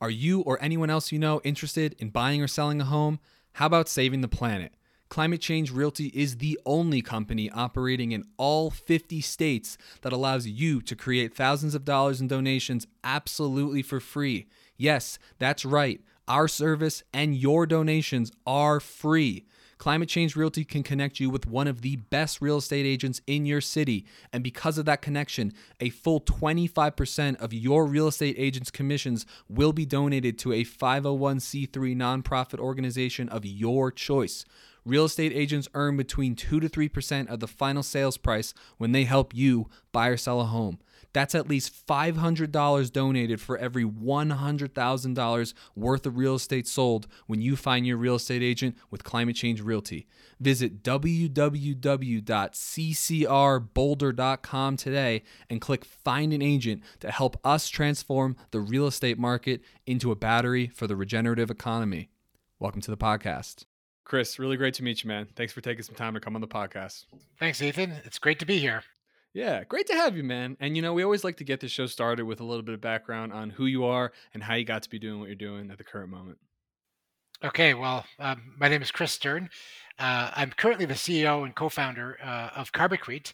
Are you or anyone else you know interested in buying or selling a home? How about saving the planet? Climate Change Realty is the only company operating in all 50 states that allows you to create thousands of dollars in donations absolutely for free. Yes, that's right. Our service and your donations are free. Climate Change Realty can connect you with one of the best real estate agents in your city. And because of that connection, a full 25% of your real estate agent's commissions will be donated to a 501c3 nonprofit organization of your choice. Real estate agents earn between 2 to 3% of the final sales price when they help you buy or sell a home. That's at least $500 donated for every $100,000 worth of real estate sold when you find your real estate agent with Climate Change Realty. Visit www.ccrboulder.com today and click Find an Agent to help us transform the real estate market into a battery for the regenerative economy. Welcome to the podcast. Chris, really great to meet you, man. Thanks for taking some time to come on the podcast. Thanks, Ethan. It's great to be here. Yeah, great to have you, man. And you know, we always like to get the show started with a little bit of background on who you are and how you got to be doing what you're doing at the current moment. Okay, well, um, my name is Chris Stern. Uh, I'm currently the CEO and co-founder uh, of CarbiCrete.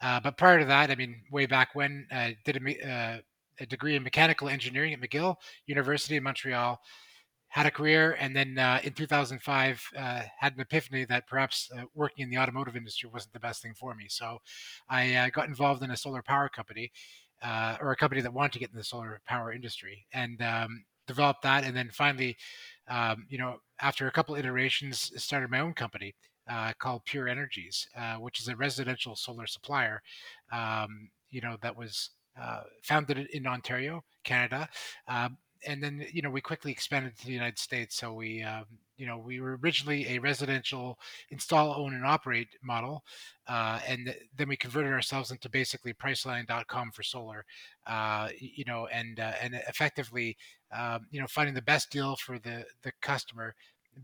Uh, but prior to that, I mean, way back when, I did a, uh, a degree in mechanical engineering at McGill University in Montreal had a career, and then uh, in 2005 uh, had an epiphany that perhaps uh, working in the automotive industry wasn't the best thing for me. So I uh, got involved in a solar power company, uh, or a company that wanted to get in the solar power industry, and um, developed that. And then finally, um, you know, after a couple iterations, started my own company. Uh, called Pure Energies, which is a residential solar supplier, um, you know, that was founded in Ontario, Canada, and then you know we quickly expanded to the United States. So we um, you know we were originally a residential install, own, and operate model, uh, and then we converted ourselves into basically Priceline.com for solar. Uh, you know, and uh, and effectively um, you know finding the best deal for the the customer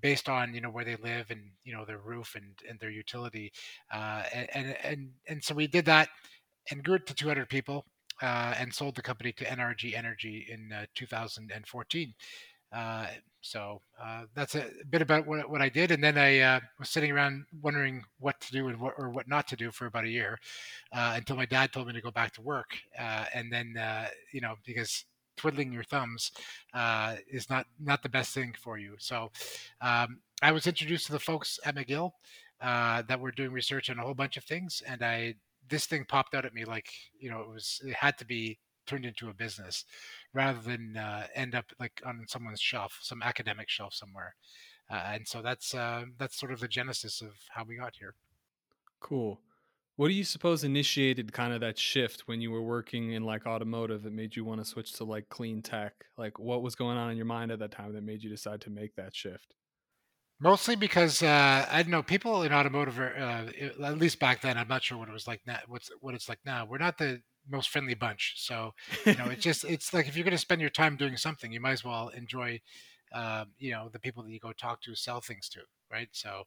based on you know where they live and you know their roof and and their utility uh, and and and so we did that and grew it to 200 people uh, and sold the company to NRG Energy in uh, 2014. Uh, so uh, that's a bit about what, what I did, and then I uh, was sitting around wondering what to do and what or what not to do for about a year, uh, until my dad told me to go back to work, and then you know because twiddling your thumbs is not not the best thing for you. So um, I was introduced to the folks at McGill that were doing research on a whole bunch of things, and I this thing popped out at me like you know it was it had to be turned into a business rather than uh, end up like on someone's shelf some academic shelf somewhere uh, and so that's uh, that's sort of the genesis of how we got here. Cool. What do you suppose initiated kind of that shift when you were working in like automotive that made you want to switch to like clean tech? Like what was going on in your mind at that time that made you decide to make that shift Mostly because uh, I don't know people in automotive, are, uh, at least back then. I'm not sure what it was like now. What's what it's like now. We're not the most friendly bunch. So you know, it's just it's like if you're going to spend your time doing something, you might as well enjoy, uh, you know, the people that you go talk to, sell things to, right? So,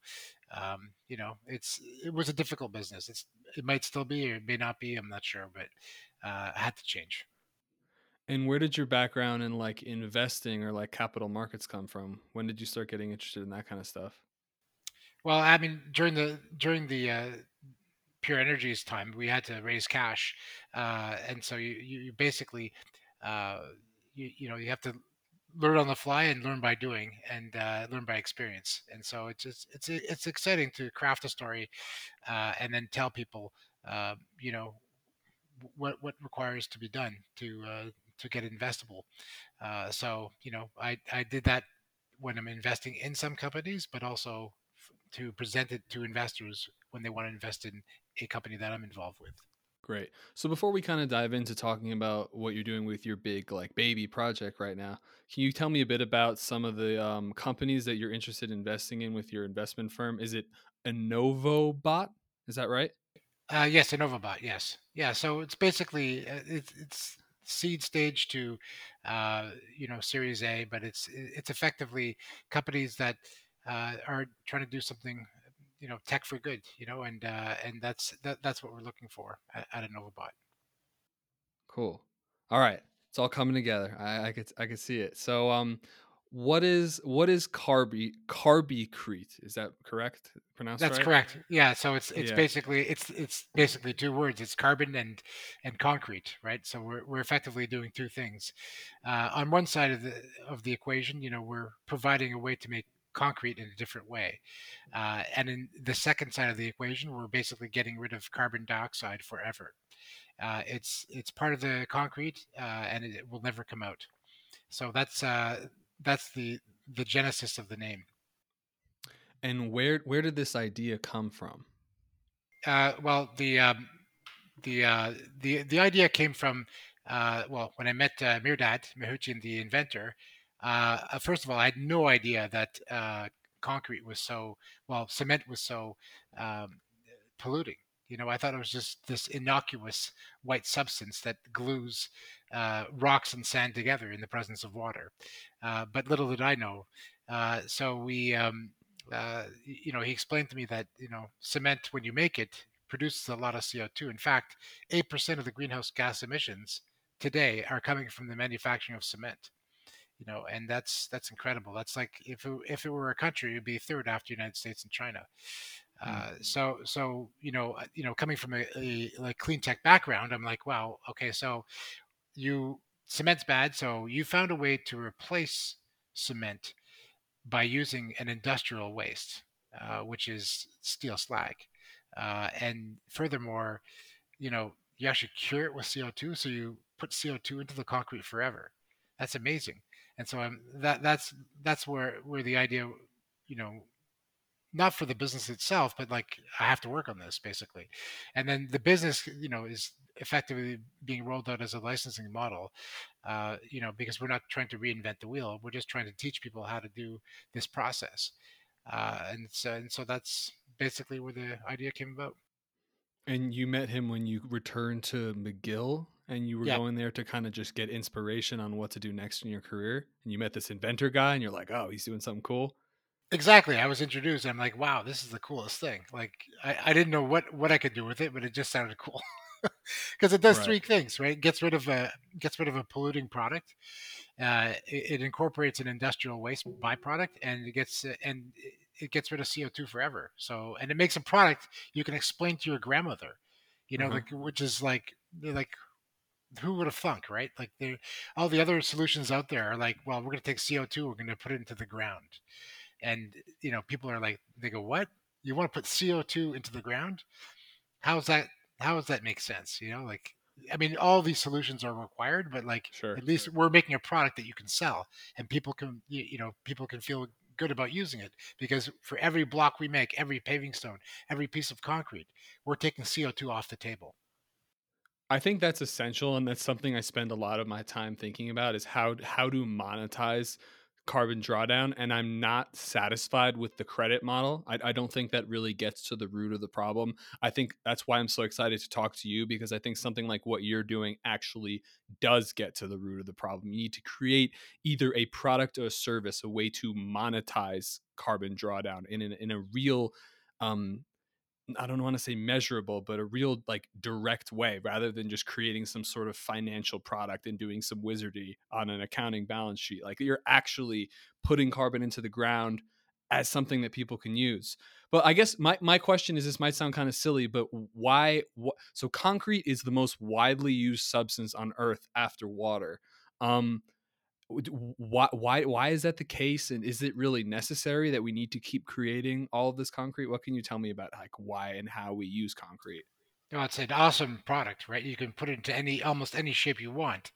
um, you know, it's it was a difficult business. It's it might still be or it may not be. I'm not sure, but uh, I had to change. And where did your background in like investing or like capital markets come from? When did you start getting interested in that kind of stuff? Well, I mean, during the during the uh, Pure Energies time, we had to raise cash, uh, and so you you basically uh, you you know you have to learn on the fly and learn by doing and uh, learn by experience. And so it's just, it's it's exciting to craft a story uh, and then tell people uh, you know what what requires to be done to uh, to get investable. Uh, so you know, I I did that when I'm investing in some companies, but also f- to present it to investors when they want to invest in a company that I'm involved with. Great. So before we kind of dive into talking about what you're doing with your big like baby project right now, can you tell me a bit about some of the um, companies that you're interested in investing in with your investment firm? Is it InnovoBot? Is that right? Uh, yes, InnovoBot. Yes, yeah. So it's basically uh, it's it's seed stage to uh, you know Series A, but it's it's effectively companies that uh, are trying to do something you know tech for good, you know, and uh, and that's that, that's what we're looking for at, at InnovoBot. Cool. All right. It's all coming together. I, I could I could see it. So um what is what is carby carbicrete? Is that correct? Pronounced That's right? correct. Yeah, so it's it's Yeah. basically it's it's basically two words. It's carbon and and concrete, right? So we're we're effectively doing two things. Uh, on one side of the of the equation, you know, we're providing a way to make concrete in a different way, uh, and in the second side of the equation, we're basically getting rid of carbon dioxide forever. Uh, it's it's part of the concrete, uh, and it, it will never come out. So that's uh, that's the the genesis of the name. And where where did this idea come from? Uh, well, the um, the uh, the the idea came from uh, well when I met uh, Mehrdad Mahoutian, the inventor. Uh, uh, first of all, I had no idea that uh, concrete was so well, cement was so um, polluting. You know, I thought it was just this innocuous white substance that glues uh, rocks and sand together in the presence of water. Uh, but little did I know. Uh, so we, um, uh, you know, he explained to me that you know, cement when you make it produces a lot of CO2. In fact, eight percent of the greenhouse gas emissions today are coming from the manufacturing of cement. You know, and that's that's incredible. That's like if it, if it were a country, it'd be third after United States and China. Uh, so so you know uh, you know coming from a, a like clean tech background, I'm like, wow, okay, so you cement's bad, so you found a way to replace cement by using an industrial waste, uh, which is steel slag, uh, and furthermore, you know you actually cure it with CO2, so you put CO2 into the concrete forever. That's amazing, and so I'm that that's that's where where the idea, you know, not for the business itself, but like I have to work on this basically. And then the business, you know, is effectively being rolled out as a licensing model, uh, you know, because we're not trying to reinvent the wheel. We're just trying to teach people how to do this process. Uh, and so, and so that's basically where the idea came about. And you met him when you returned to McGill and you were Yeah. going there to kind of just get inspiration on what to do next in your career. And you met this inventor guy and you're like, oh, he's doing something cool. Exactly. I was introduced. I'm like, wow, this is the coolest thing. Like, I, I didn't know what what I could do with it, but it just sounded cool. Because it does Right. three things, right? It gets rid of a gets rid of a polluting product. Uh, it, it incorporates an industrial waste byproduct, and it gets uh, and it- gets rid of CO two forever. So, and it makes a product you can explain to your grandmother. You know, Uh-huh. like which is like like who would have thunk, right? Like all the other solutions out there are like, well, we're going to take CO two, we're going to put it into the ground and you know people are like they go what? You want to put co2 into the ground? How's that how does that make sense? You know like i mean all these solutions are required but like Sure. at least we're making a product that you can sell and people can you you know people can feel good about using it because for every block we make every paving stone every piece of concrete we're taking co2 off the table. I think that's essential, and that's something I spend a lot of my time thinking about is how how to monetize carbon drawdown. And I'm not satisfied with the credit model. I, I don't think that really gets to the root of the problem. I think that's why I'm so excited to talk to you because I think something like what you're doing actually does get to the root of the problem. You need to create either a product or a service, a way to monetize carbon drawdown in an, in a real um, I don't want to say measurable, but a real like direct way rather than just creating some sort of financial product and doing some wizardry on an accounting balance sheet. Like you're actually putting carbon into the ground as something that people can use. But I guess my, my question is this might sound kind of silly, but why? Wh- so concrete is the most widely used substance on earth after water. Um, why why why is that the case and is it really necessary that we need to keep creating all of this concrete what can you tell me about like why and how we use concrete No, it's an awesome product, right? You can put it into any almost any shape you want,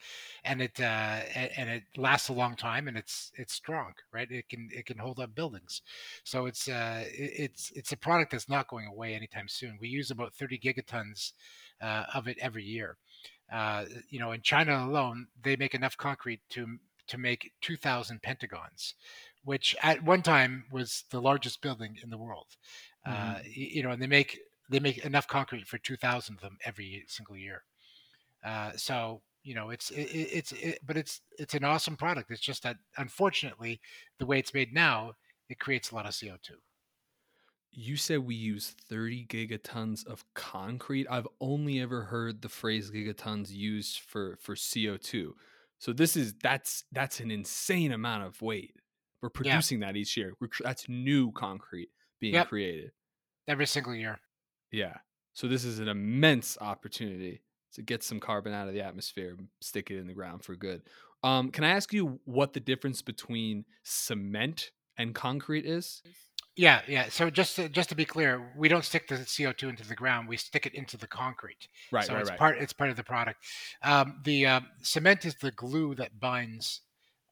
and it uh, and it lasts a long time, and it's it's strong, right? It can it can hold up buildings, so it's uh, it's it's a product that's not going away anytime soon. We use about 30 gigatons uh, of it every year. Uh, you know, in China alone, they make enough concrete to to make 2,000 pentagons, which at one time was the largest building in the world. Uh, you know, and they make they make enough concrete for 2,000 of them every single year. Uh, so you know, it's it, it- it's it, but it's it's an awesome product. It's just that unfortunately, the way it's made now, it creates a lot of CO2. you said we use 30 gigatons of concrete i've only ever heard the phrase gigatons used for for co2 So this is that's that's an insane amount of weight. We're producing yeah. that each year. We're, that's new concrete being yep. created every single year. Yeah. So this is an immense opportunity to get some carbon out of the atmosphere, and stick it in the ground for good. Um, can I ask you what the difference between cement and concrete is? Yeah, yeah. So just to, just to be clear, we don't stick the CO two into the ground; we stick it into the concrete. Right, so right, it's right. part it's part of the product. Um, the uh, cement is the glue that binds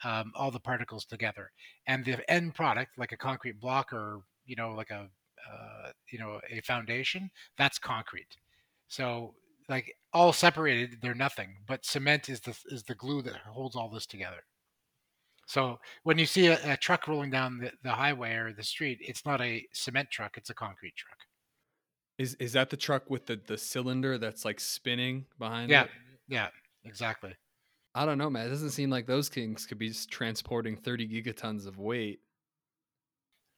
um, all the particles together, and the end product, like a concrete block or you know, like a uh, you know a foundation, that's concrete. So like all separated, they're nothing. But cement is the is the glue that holds all this together. So when you see a, a truck rolling down the, the highway or the street, it's not a cement truck; it's a concrete truck. Is is that the truck with the the cylinder that's like spinning behind yeah, it? Yeah, yeah, exactly. I don't know, man. It doesn't seem like those kings could be transporting 30 gigatons of weight.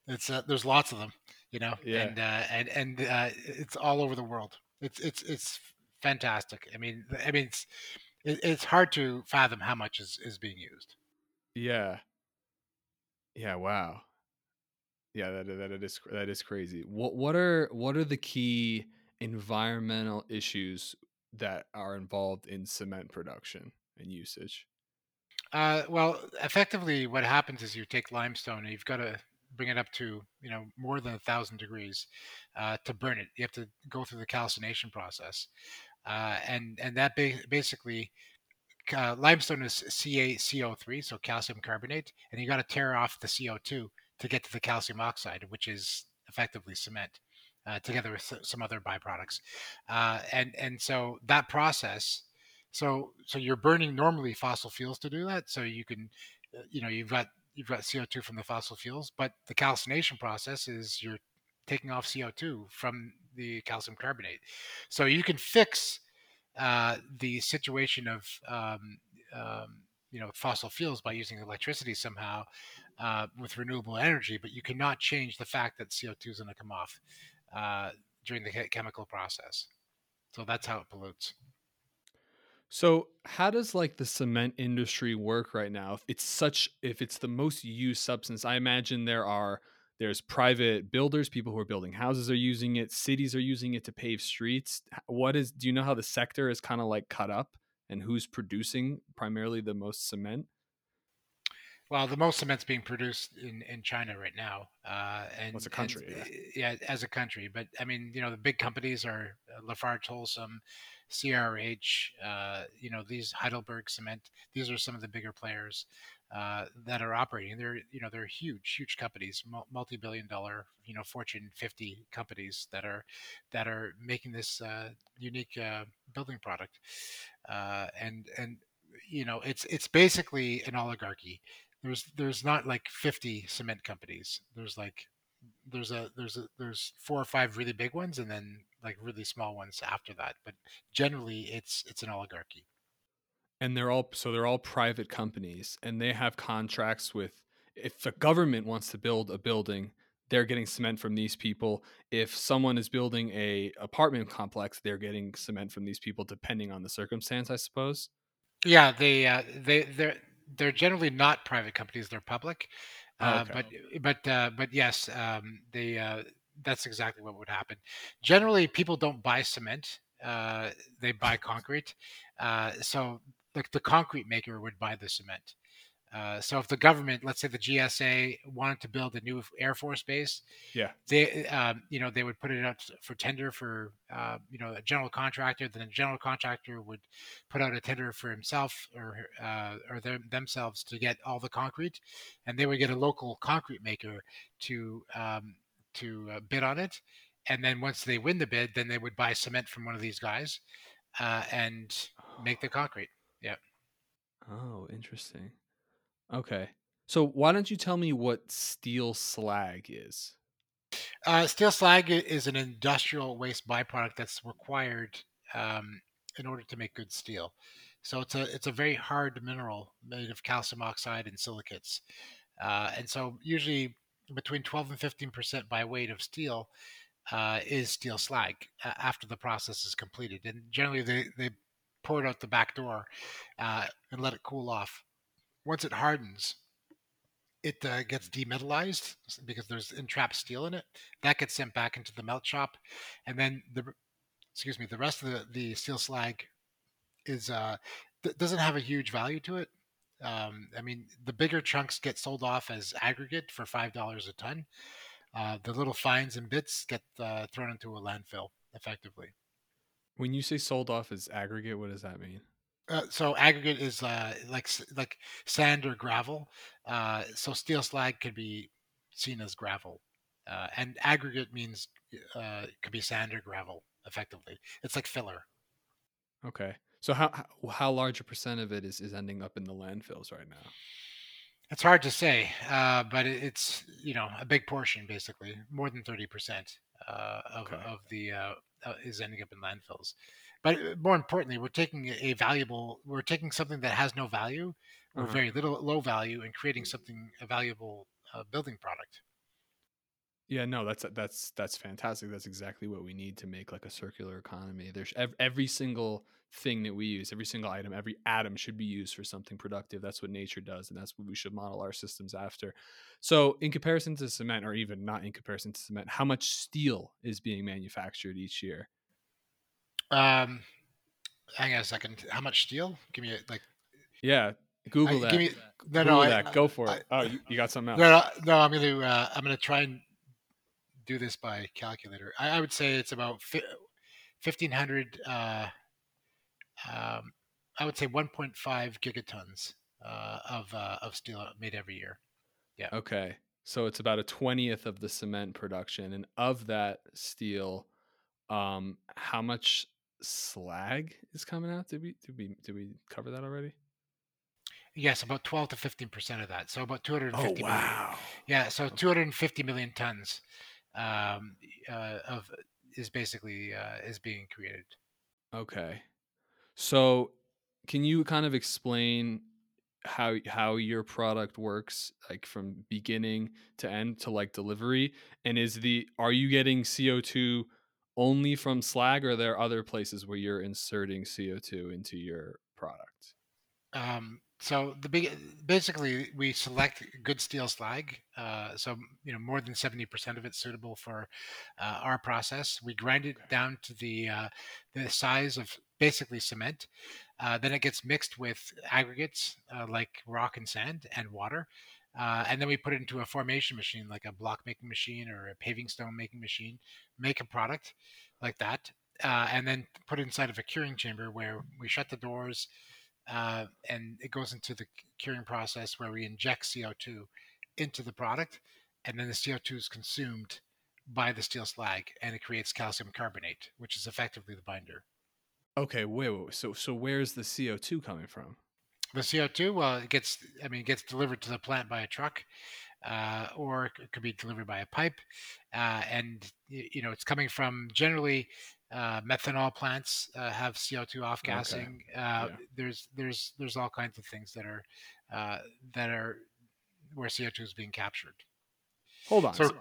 It's uh, there's lots of them, you know, yeah. and uh, and and uh, it's all over the world. It's it's it's fantastic. I mean, I mean, it's it's hard to fathom how much is is being used. Yeah. Yeah. Wow. Yeah, that that is that is crazy. What what are what are the key environmental issues that are involved in cement production and usage? Uh, well, effectively, what happens is you take limestone and you've got to bring it up to you know more than a thousand degrees uh, to burn it. You have to go through the calcination process, uh, and and that ba- basically uh, limestone is CaCO3, so calcium carbonate, and you got to tear off the CO2 to get to the calcium oxide, which is effectively cement, uh, together with some other byproducts. Uh, and and so that process, so so you're burning normally fossil fuels to do that. So you can, uh, you know, you've got you've got CO2 from the fossil fuels, but the calcination process is you're taking off CO2 from the calcium carbonate. So you can fix uh, the situation of um, um, you know fossil fuels by using electricity somehow uh, with renewable energy, but you cannot change the fact that CO2 is going to come off uh, during the chemical process. So that's how it pollutes. So how does like the cement industry work right now? If it's such if it's the most used substance, I imagine there are there's private builders, people who are building houses are using it, cities are using it to pave streets. What is do you know how the sector is kind of like cut up and who's producing primarily the most cement? Well, the most cement's being produced in, in China right now, uh, and well, a country, and, yeah. yeah. as a country. But I mean, you know, the big companies are uh, Lafarge Holcim, CRH, uh, you know, these Heidelberg Cement. These are some of the bigger players uh, that are operating. They're you know they're huge, huge companies, multi-billion dollar, you know, Fortune 50 companies that are that are making this uh, unique uh, building product, uh, and and you know it's it's basically an oligarchy. There's there's not like 50 cement companies. There's like there's a there's a there's four or five really big ones and then like really small ones after that but generally it's it's an oligarchy and they're all so they're all private companies and they have contracts with if the government wants to build a building they're getting cement from these people. If someone is building a apartment complex they're getting cement from these people depending on the circumstance i suppose. Yeah they uh, they they're they're generally not private companies they're public. Oh, uh, but but uh, but yes um, they uh, that's exactly what would happen. Generally people don't buy cement uh, they buy concrete. Uh, so the, the concrete maker would buy the cement. Uh, so if the government, let's say the GSA, wanted to build a new Air Force base, yeah, they, um, you know, they would put it out for tender for, uh, you know, a general contractor. Then a general contractor would put out a tender for himself or uh, or them, themselves to get all the concrete, and they would get a local concrete maker to um, to uh, bid on it. And then once they win the bid, then they would buy cement from one of these guys uh, and make the concrete. Oh, interesting. Okay. So why don't you tell me what steel slag is? Uh, steel slag is an industrial waste byproduct that's required um, in order to make good steel. So it's a it's a very hard mineral made of calcium oxide and silicates, uh, and so usually between 12 and 15 percent by weight of steel uh, is steel slag after the process is completed. And generally, they, they pour it out the back door uh, and let it cool off. Once it hardens, it uh, gets demetallized because there's entrapped steel in it. That gets sent back into the melt shop, and then the excuse me, the rest of the, the steel slag is uh, th- doesn't have a huge value to it. Um, I mean, the bigger chunks get sold off as aggregate for five dollars a ton. Uh, the little fines and bits get uh, thrown into a landfill effectively. When you say sold off as aggregate, what does that mean? Uh, so aggregate is uh, like like sand or gravel. Uh, so steel slag could be seen as gravel, uh, and aggregate means uh, it could be sand or gravel. Effectively, it's like filler. Okay. So how how- large a percent of it is, is ending up in the landfills right now? It's hard to say, uh, but it, it's you know a big portion, basically more than thirty percent uh, of Okay. of the uh, uh, is ending up in landfills. But uh, more importantly, we're taking a valuable, we're taking something that has no value or Uh-huh. very little low value and creating something a valuable uh, building product. Yeah, no, that's that's that's fantastic. That's exactly what we need to make like a circular economy. There's ev- every single thing that we use, every single item, every atom should be used for something productive. That's what nature does, and that's what we should model our systems after. So, in comparison to cement, or even not in comparison to cement, how much steel is being manufactured each year? Um, hang on a second. How much steel? Give me a, like. Yeah, Google I- that. Give me, no, Google no, I- that. Go for I- it. oh, you, you got something else? No, no, no. I'm gonna uh, I'm gonna try and do this by calculator. I, I would say it's about fifteen hundred. Uh, um, I would say 1.5 gigatons uh, of uh, of steel made every year. Yeah. Okay. So it's about a twentieth of the cement production, and of that steel, um, how much slag is coming out? Did we did we did we cover that already? Yes, about 12 to 15 percent of that. So about 250 Oh million. wow! Yeah, so 250 million tons um, uh, of is basically uh, is being created. Okay, so can you kind of explain how how your product works, like from beginning to end to like delivery? And is the are you getting CO two only from slag, or are there other places where you're inserting CO two into your product? Um, so the big, basically, we select good steel slag. Uh, so you know, more than seventy percent of it's suitable for uh, our process. We grind it down to the uh, the size of basically cement. Uh, then it gets mixed with aggregates uh, like rock and sand and water. Uh, and then we put it into a formation machine, like a block making machine or a paving stone making machine, make a product like that, uh, and then put it inside of a curing chamber where we shut the doors, uh, and it goes into the curing process where we inject CO2 into the product, and then the CO2 is consumed by the steel slag, and it creates calcium carbonate, which is effectively the binder. Okay, wait, wait, wait. So, so where's the CO two coming from? The CO2, well, it gets, I mean, it gets delivered to the plant by a truck, uh, or it could be delivered by a pipe, uh, and you know, it's coming from generally uh, methanol plants uh, have CO2 off Okay, gassing. Uh, yeah. There's, there's, there's all kinds of things that are, uh, that are where CO2 is being captured. Hold on. So, So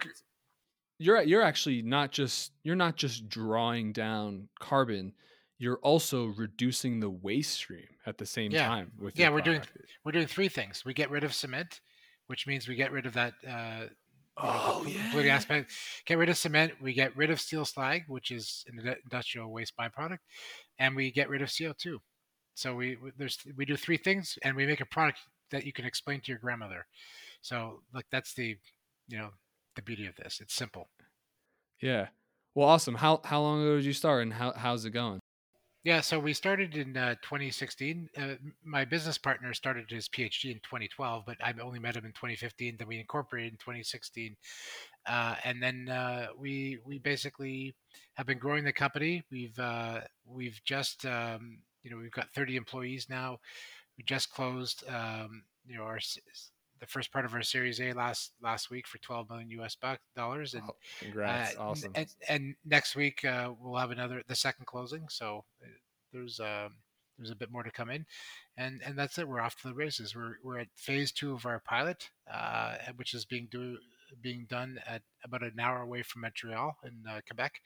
you're you're actually not just you're not just drawing down carbon. You're also reducing the waste stream at the same Yeah. time. With Yeah, we're doing- we're doing three things. We get rid of cement, which means we get rid of that uh, you know, Oh yeah. polluting aspect. Get rid of cement. We get rid of steel slag, which is an industrial waste byproduct, and we get rid of CO two. So we we- there's we do three things, and we make a product that you can explain to your grandmother. So like that's the you know the beauty of this. It's simple. Yeah. Well, awesome. How how long ago did you start, and how how's it going? Yeah, so we started in uh, 2016. Uh, my business partner started his PhD in 2012, but I only met him in 2015. Then we incorporated in 2016, uh, and then uh, we we basically have been growing the company. We've uh, we've just um, you know we've got 30 employees now. We just closed um, you know our the first part of our Series A last last week for 12 million US buck dollars, and Oh, congrats. uh, awesome. And, and next week uh, we'll have another the second closing. So uh, there's um, there's a bit more to come in, and and that's it. We're off to the races. We're we're at phase two of our pilot, uh, which is being do being done at about an hour away from Montreal in uh, Quebec,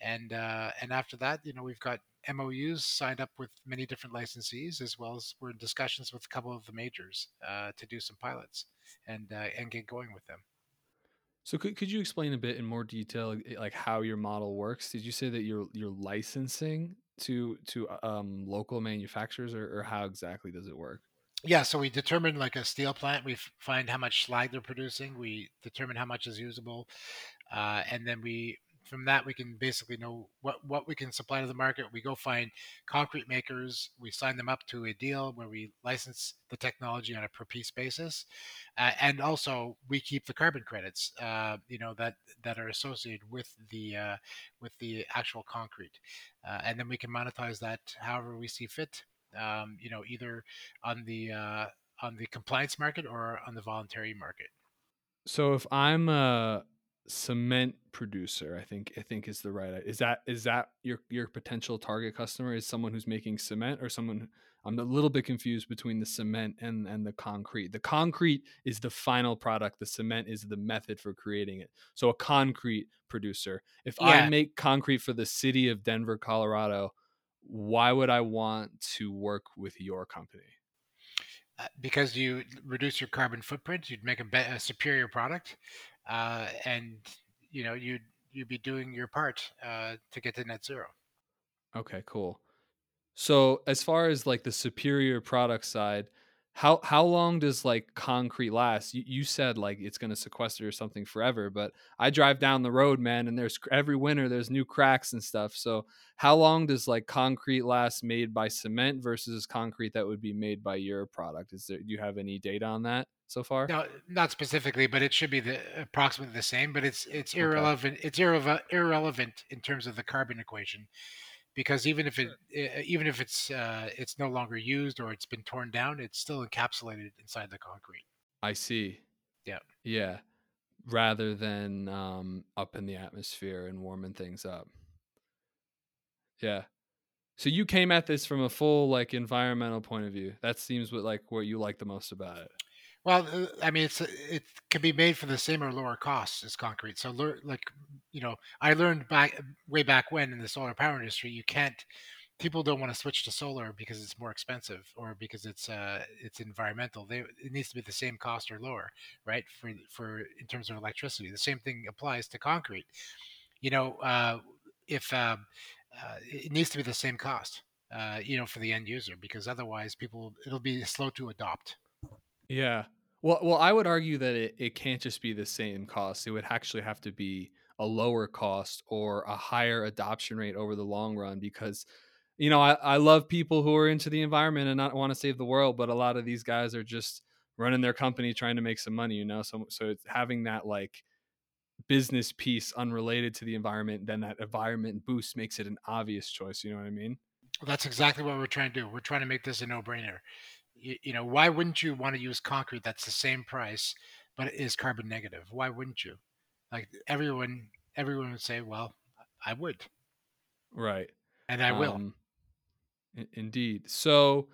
and uh, and after that, you know, we've got MOUs signed up with many different licensees, as well as we're in discussions with a couple of the majors uh, to do some pilots and uh, and get going with them. So could, could you explain a bit in more detail like how your model works? Did you say that you're you're licensing to to um, local manufacturers, or, or how exactly does it work? Yeah, so we determine like a steel plant. We find how much slag they're producing. We determine how much is usable, uh, and then we from that we can basically know what what we can supply to the market. We go find concrete makers. We sign them up to a deal where we license the technology on a per piece basis, uh, and also we keep the carbon credits. Uh, you know that that are associated with the uh, with the actual concrete, uh, and then we can monetize that however we see fit um, you know, either on the uh, on the compliance market or on the voluntary market. So if I'm a cement producer, I think I think is the right is that is that your your potential target customer is someone who's making cement or someone I'm a little bit confused between the cement and and the concrete. The concrete is the final product, the cement is the method for creating it. So a concrete producer. If yeah. I make concrete for the city of Denver, Colorado, why would I want to work with your company? Uh, because you reduce your carbon footprint, you'd make a, be- a superior product, uh, and you know you'd you'd be doing your part uh, to get to net zero. Okay, cool. So as far as like the superior product side, how how long does like concrete last? You, you said like it's going to sequester or something forever but i drive down the road man and there's every winter there's new cracks and stuff so how long does like concrete last made by cement versus concrete that would be made by your product? Is there do you have any data on that so far? No not specifically but it should be the approximately the same but it's it's irrelevant okay. it's irre- irrelevant in terms of the carbon equation because even if it even if it's uh, it's no longer used or it's been torn down, it's still encapsulated inside the concrete. I see. Yeah. Yeah. Rather than um, up in the atmosphere and warming things up. Yeah. So you came at this from a full like environmental point of view. That seems what like what you like the most about it. Well, uh, I mean, it's it can be made for the same or lower costs as concrete. So, like you know, I learned back way back when in the solar power industry, you can't. People don't want to switch to solar because it's more expensive or because it's uh it's environmental. They it needs to be the same cost or lower, right? For for in terms of electricity, the same thing applies to concrete. You know, uh, if um, uh, it needs to be the same cost, uh, you know, for the end user because otherwise people it'll be slow to adopt. Yeah. Well, well, I would argue that it, it can't just be the same cost. It would actually have to be a lower cost or a higher adoption rate over the long run because you know I, I love people who are into the environment and not want to save the world but a lot of these guys are just running their company trying to make some money you know so so it's having that like business piece unrelated to the environment then that environment boost makes it an obvious choice you know what i mean that's exactly what we're trying to do we're trying to make this a no-brainer you, you know, why wouldn't you want to use concrete that's the same price but it is carbon negative? Why wouldn't you? Like everyone, everyone would say, "Well, I would." Right. And I will. Um, indeed. So,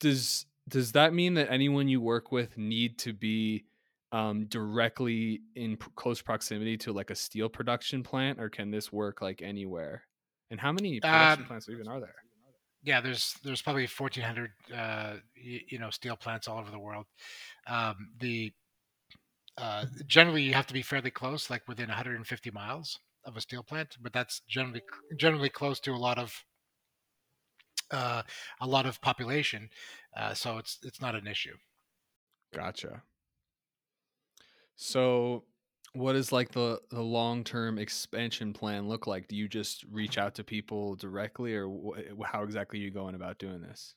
does does that mean that anyone you work with need to be um, directly in p- close proximity to like a steel production plant, or can this work like anywhere? And how many production um, plants even are there? Yeah, there's there's probably 1,400 uh, you, you, know steel plants all over the world. Um, the uh, generally you have to be fairly close, like within 150 miles of a steel plant, but that's generally generally close to a lot of uh, a lot of population, uh, so it's it's not an issue. Gotcha. So what does like the the long term expansion plan look like? Do you just reach out to people directly, or wh- how exactly are you going about doing this?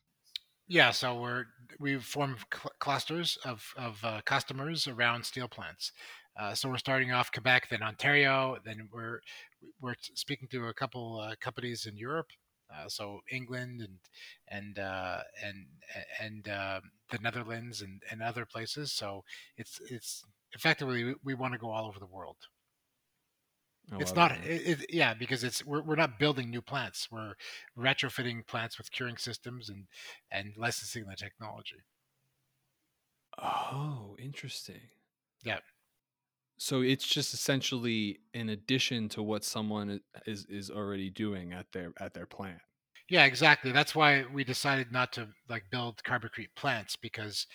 Yeah, so we're we've formed cl- clusters of of uh, customers around steel plants. Uh, so we're starting off Quebec, then Ontario, then we're we're speaking to a couple uh, companies in Europe, uh, so England and and uh, and and uh, the Netherlands and, and other places. So it's it's effectively we, we want to go all over the world. it's not, it, it, yeah, because it's we're we're not building new plants. We're retrofitting plants with curing systems and and licensing the technology. Oh, interesting. Yeah. So it's just essentially in addition to what someone is is already doing at their at their plant. Yeah, exactly. That's why we decided not to like build carboncrete plants because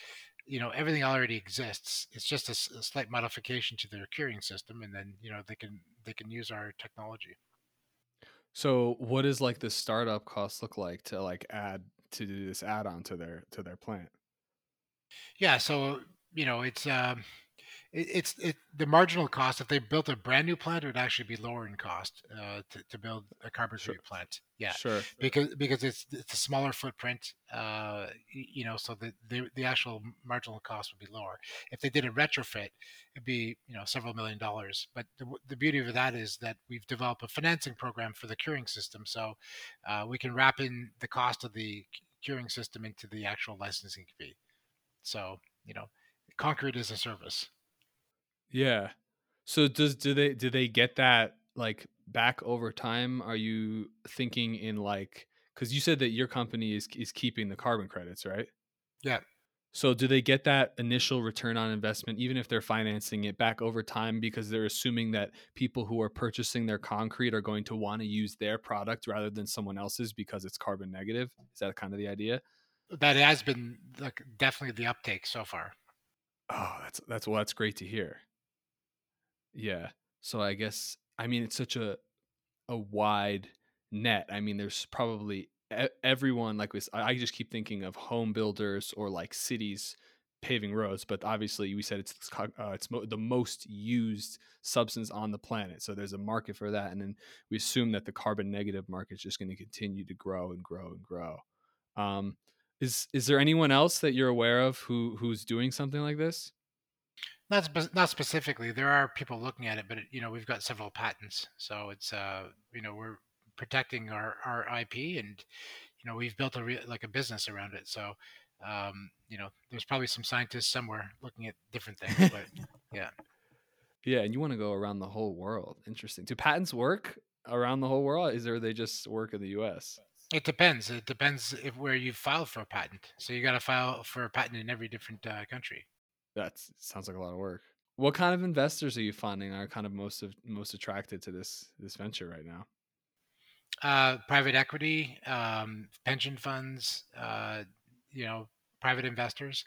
you know everything already exists. It's just a slight modification to their curing system, and then you know they can they can use our technology. So, what does like the startup cost look like to like add to do this add-on to their to their plant? Yeah, so you know it's um, It, it's it the marginal cost if they built a brand new plant, it would actually be lower in cost uh, to to build a carbon Sure, free plant. Yeah, sure, because because it's it's a smaller footprint. Uh, you know, so the, the the actual marginal cost would be lower. If they did a retrofit, it'd be you know several million dollars. But the, the beauty of that is that we've developed a financing program for the curing system, so uh, we can wrap in the cost of the curing system into the actual licensing fee. So you know, concrete is a service. Yeah. So, does do they do they get that like back over time? Are you thinking in like because you said that your company is is keeping the carbon credits, right? Yeah. So do they get that initial return on investment, even if they're financing it back over time, because they're assuming that people who are purchasing their concrete are going to want to use their product rather than someone else's because it's carbon negative? Is that kind of the idea? that has been like definitely the uptake so far. Oh, that's that's well, that's great to hear. Yeah. So I guess I mean it's such a a wide net. I mean, there's probably everyone like this. I just keep thinking of home builders or like cities paving roads, but obviously we said it's it's uh, it's mo- the most used substance on the planet, so there's a market for that, and then we assume that the carbon negative market is just going to continue to grow and grow and grow. Um, is is there anyone else that you're aware of who who's doing something like this? Not spe- not specifically. There are people looking at it, but it, you know we've got several patents, so it's uh you know we're protecting our our IP, and you know we've built a re- like a business around it. So um, you know there's probably some scientists somewhere looking at different things, but yeah, Yeah, and you want to go around the whole world. Interesting. Do patents work around the whole world? Is there they just work in the U.S.? it depends. It depends if where you file for a patent. So you got to file for a patent in every different uh, country. That sounds like a lot of work. What kind of investors are you finding are kind of most of most attracted to this this venture right now? uh, private equity, um, pension funds, uh, you know, private investors,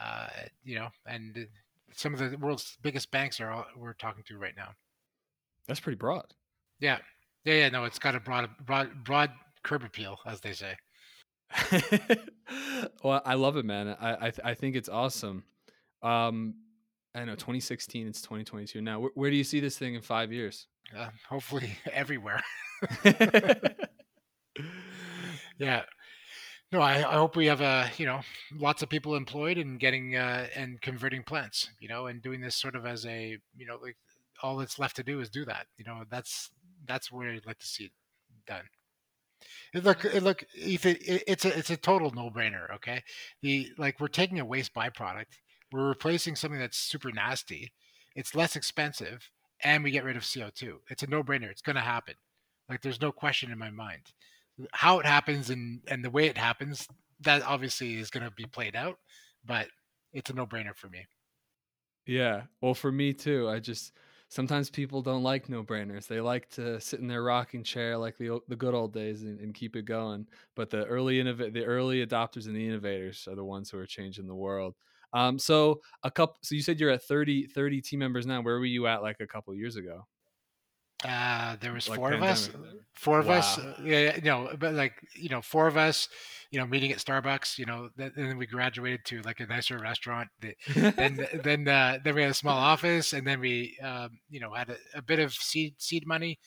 uh, you know, and some of the world's biggest banks are all we're talking to right now. That's pretty broad. Yeah, yeah, yeah. No, it's got a broad, broad, broad curb appeal, as they say. well, I love it, man. I I, th- I think it's awesome. Um, I know 2016, it's 2022 now. Where, where do you see this thing in five years? Uh, hopefully, everywhere. yeah. No, I, I hope we have uh, you know lots of people employed and getting uh, and converting plants, you know, and doing this sort of as a you know like all that's left to do is do that. You know, that's that's where I'd like to see it done. It look, it look, Ethan, it, it's a it's a total no brainer. Okay, the like we're taking a waste byproduct, we're replacing something that's super nasty. It's less expensive, and we get rid of CO two. It's a no brainer. It's going to happen. Like there's no question in my mind. How it happens and and the way it happens, that obviously is going to be played out, but it's a no brainer for me. Yeah. Well, for me too. I just sometimes people don't like no brainers. They like to sit in their rocking chair like the the good old days and, and keep it going. But the early innov- the early adopters and the innovators are the ones who are changing the world. Um, so a couple. So you said you're at 30, 30 team members now. Where were you at like a couple years ago? Uh, there was Like four of us. Four of us. Wow. uh, Yeah, you know, but like you know, four of us. You know, meeting at Starbucks. You know, th- and then we graduated to like a nicer restaurant. The- Then, then, uh, then we had a small office, and then we, um, you know, had a, a bit of seed seed money,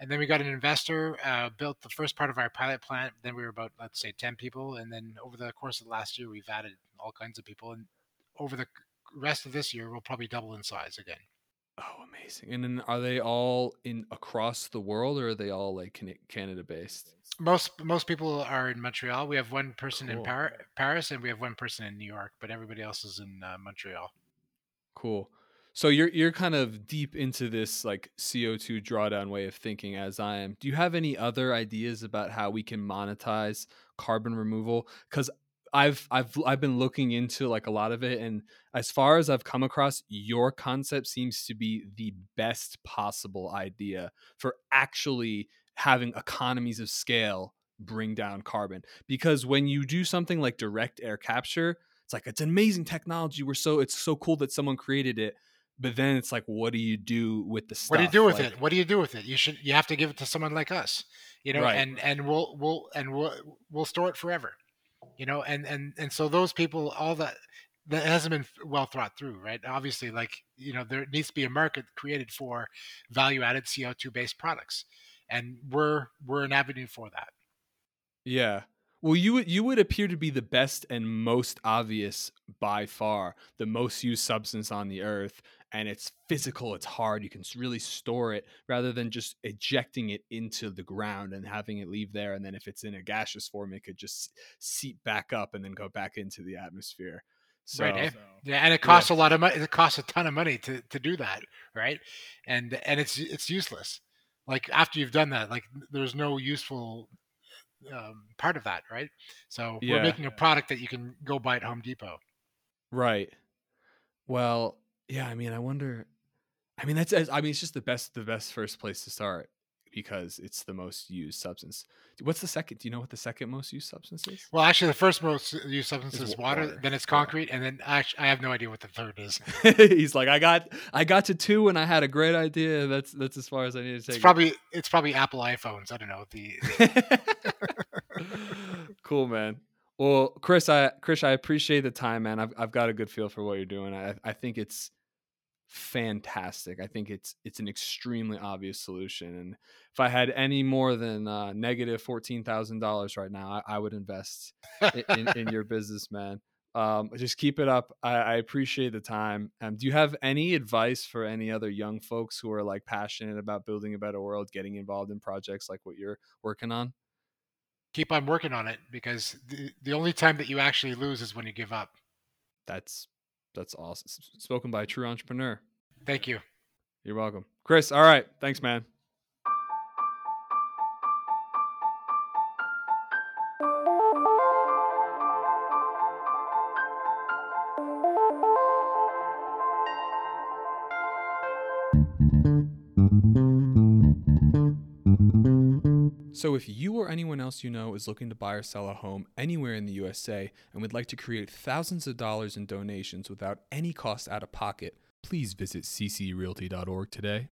and then we got an investor. Uh, built the first part of our pilot plant. Then we were about let's say ten people, and then over the course of the last year, we've added all kinds of people, and over the rest of this year, we'll probably double in size again. oh, amazing. And then are they all in across the world or are they all like Canada based? Most most people are in Montreal. We have one person in Par- Paris, and we have one person in New York, but everybody else is in uh, Montreal. Cool. So you're you're kind of deep into this like CO2 drawdown way of thinking as I am. Do you have any other ideas about how we can monetize carbon removal? Cuz I've I've I've been looking into like a lot of it and as far as I've come across your concept seems to be the best possible idea for actually having economies of scale bring down carbon because when you do something like direct air capture it's like it's amazing technology we're so it's so cool that someone created it but then it's like what do you do with the stuff what do you do with Like, it? What do you do with it? You should you have to give it to someone like us you know Right. and and we'll we'll and we'll we'll store it forever you know and and and so those people all that that hasn't been well thought through right? Obviously like you know there needs to be a market created for value added co2 based products and we're we're an avenue for that. Yeah. Well, you would you would appear to be the best and most obvious by far, the most used substance on the earth, and it's physical. It's hard. You can really store it rather than just ejecting it into the ground and having it leave there. And then if it's in a gaseous form, it could just seep back up and then go back into the atmosphere. So, Right, eh? Yeah, and it costs a lot of money. It costs a ton of money to, to do that, right? And and it's it's useless. Like after you've done that, like there's no useful um, part of that, right? So Yeah. we're making a product that you can go buy at Home Depot. Right. Well, yeah. I mean, I wonder. I mean, that's. I mean, it's just the best. The best first place to start because it's the most used substance. What's the second? Do you know what the second most used substance is? Well, actually, the first most used substance Is is water, water, then it's yeah. concrete, and then actually, I have no idea what the third is. He's like, I got, I got to two, and I had a great idea. That's that's as far as I need to take. It's it." probably it's probably Apple iPhones. I don't know the. cool, man. Well, Chris, I Chris, I appreciate the time, man. I've I've got a good feel for what you're doing. I I think it's fantastic. I think it's it's an extremely obvious solution. And if I had any more than uh, negative fourteen thousand dollars right now, I, I would invest in, in, in your business, man. Um, just keep it up. I, I appreciate the time. Um, do you have any advice for any other young folks who are like passionate about building a better world, getting involved in projects like what you're working on? Keep on working on it because the, the only time that you actually lose is when you give up. That's that's awesome. Spoken by a true entrepreneur. Thank you. You're welcome, Chris. All right, thanks, man. So, if you or anyone else you know is looking to buy or sell a home anywhere in the USA and would like to create thousands of dollars in donations without any cost out of pocket, please visit ccrealty.org today.